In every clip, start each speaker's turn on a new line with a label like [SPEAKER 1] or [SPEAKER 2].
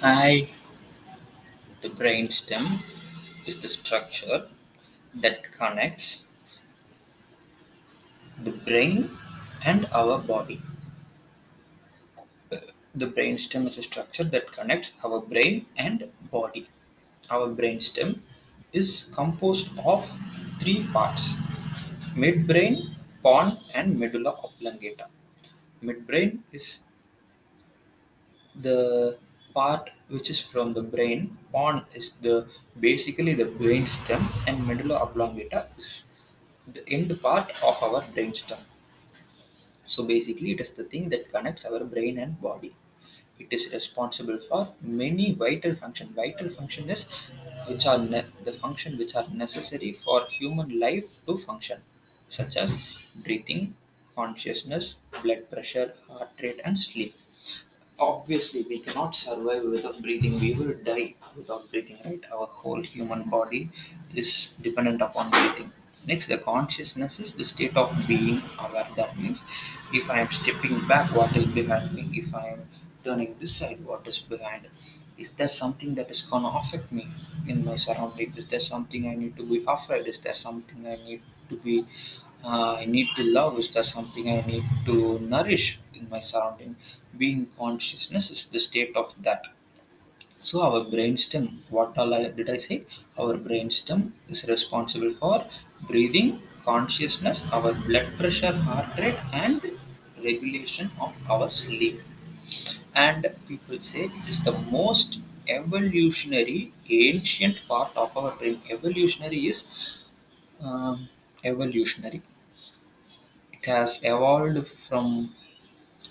[SPEAKER 1] Hi, the brainstem is the structure that connects the brain and our body. Uh, the brainstem is a structure that connects our brain and body. Our brainstem is composed of three parts midbrain, pons, and medulla oblongata. Midbrain is the part which is from the brain. Pons is the basically the brain stem and medulla oblongata is the end part of our brain stem So basically, it is the thing that connects our brain and body. It is responsible for many vital function. Vital function is which are ne- the function which are necessary for human life to function, such as breathing, consciousness, blood pressure, heart rate, and sleep. Obviously, we cannot survive without breathing. We will die without breathing, right? Our whole human body is dependent upon breathing. Next, the consciousness is the state of being aware. That means if I am stepping back, what is behind me? If I am turning this side, what is behind? Is there something that is going to affect me in my surrounding? Is there something I need to be afraid? Is there something I need to be uh, I need to love? Is there something I need to nourish in my surrounding? Being consciousness is the state of that. So our brainstem, what all I, did I say? Our brainstem is responsible for breathing, consciousness, our blood pressure, heart rate, and regulation of our sleep. And people say it is the most evolutionary, ancient part of our brain. Evolutionary is um, evolutionary. It has evolved from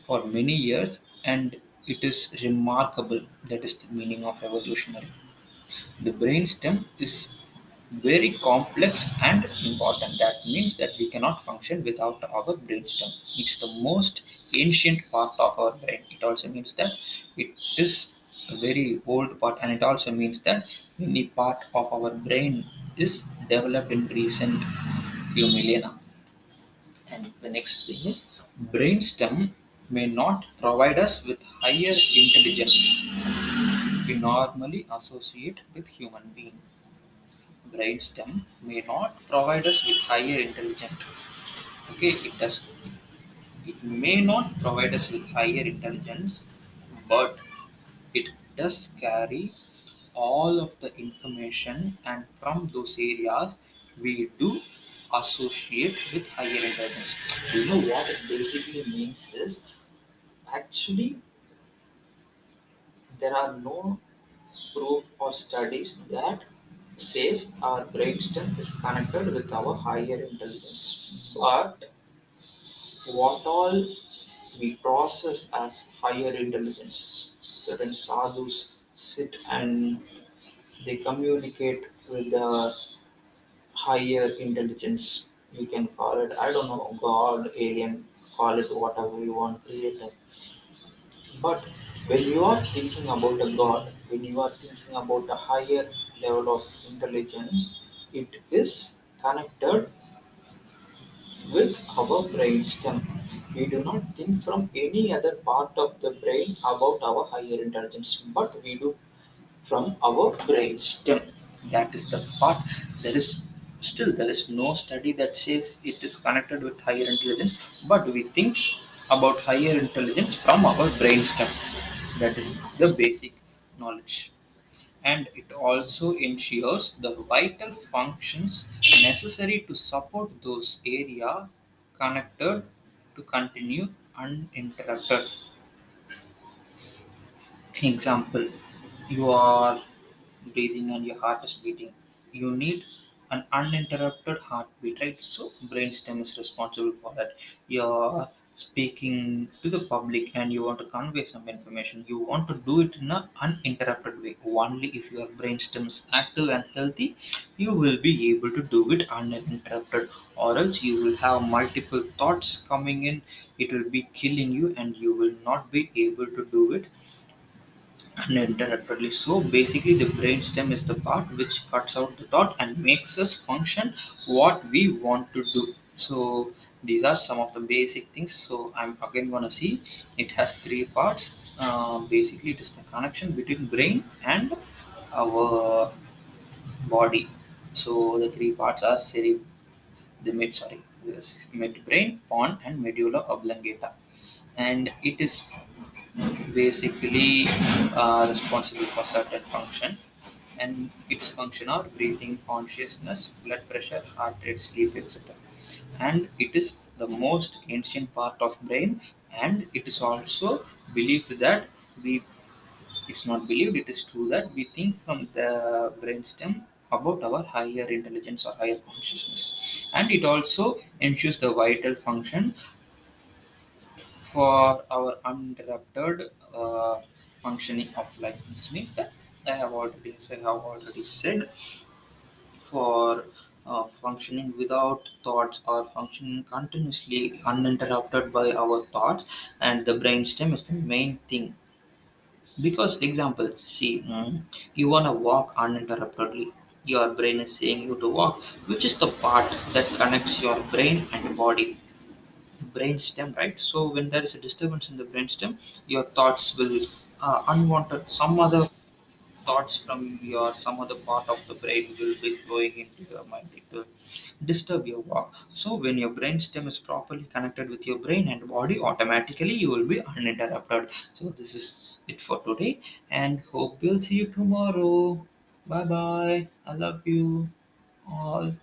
[SPEAKER 1] for many years and it is remarkable. That is the meaning of evolutionary. The brainstem is very complex and important. That means that we cannot function without our brainstem. It's the most ancient part of our brain. It also means that it is a very old part, and it also means that any part of our brain is developed in recent few. And the next thing is brainstem may not provide us with higher intelligence we normally associate with human being. Brainstem may not provide us with higher intelligence. Okay, it does it may not provide us with higher intelligence, but it does carry all of the information and from those areas we do associate with higher intelligence. You know what it basically means is actually there are no proof or studies that says our brainstem is connected with our higher intelligence. But what all we process as higher intelligence, certain sadhus sit and they communicate with the higher intelligence. You can call it, I don't know, God, alien, call it whatever you want, creator. But when you are thinking about a God, when you are thinking about a higher level of intelligence, it is connected with our brainstem. We do not think from any other part of the brain about our higher intelligence, but we do from our brainstem. That is the part. There is still there is no study that says it is connected with higher intelligence, but we think about higher intelligence from our brainstem. That is the basic knowledge and it also ensures the vital functions necessary to support those area connected to continue uninterrupted. Example, you are breathing and your heart is beating. You need an uninterrupted heartbeat, right? So brainstem is responsible for that. You're speaking to the public and you want to convey some information. You want to do it in an uninterrupted way. Only if your brainstem is active and healthy, you will be able to do it uninterrupted. Or else you will have multiple thoughts coming in. It will be killing you and you will not be able to do it uninterruptedly. So basically, the brainstem is the part which cuts out the thought and makes us function what we want to do. So these are some of the basic things. So I'm again gonna see it has three parts: uh, basically it is the connection between brain and our body. So the three parts are cere- the mid sorry, this midbrain, pons, and medulla oblongata, and it is basically uh, responsible for certain function and its function are breathing consciousness blood pressure heart rate sleep etc and it is the most ancient part of brain and it is also believed that we it's not believed it is true that we think from the brainstem about our higher intelligence or higher consciousness. And it also ensures the vital function for our uninterrupted uh, functioning of life. This means that I have already, as I have already said, for uh, functioning without thoughts or functioning continuously uninterrupted by our thoughts, and the brainstem is the main thing. Because, example, see, mm, you want to walk uninterruptedly. Your brain is saying you to walk, which is the part that connects your brain and body brainstem, right? So when there is a disturbance in the brainstem, your thoughts will uh, unwanted some other thoughts from your some other part of the brain will be flowing into your mind. It will disturb your walk. So when your brain stem is properly connected with your brain and body, automatically you will be uninterrupted. So this is it for today, and hope we'll see you tomorrow. Bye bye. I love you all.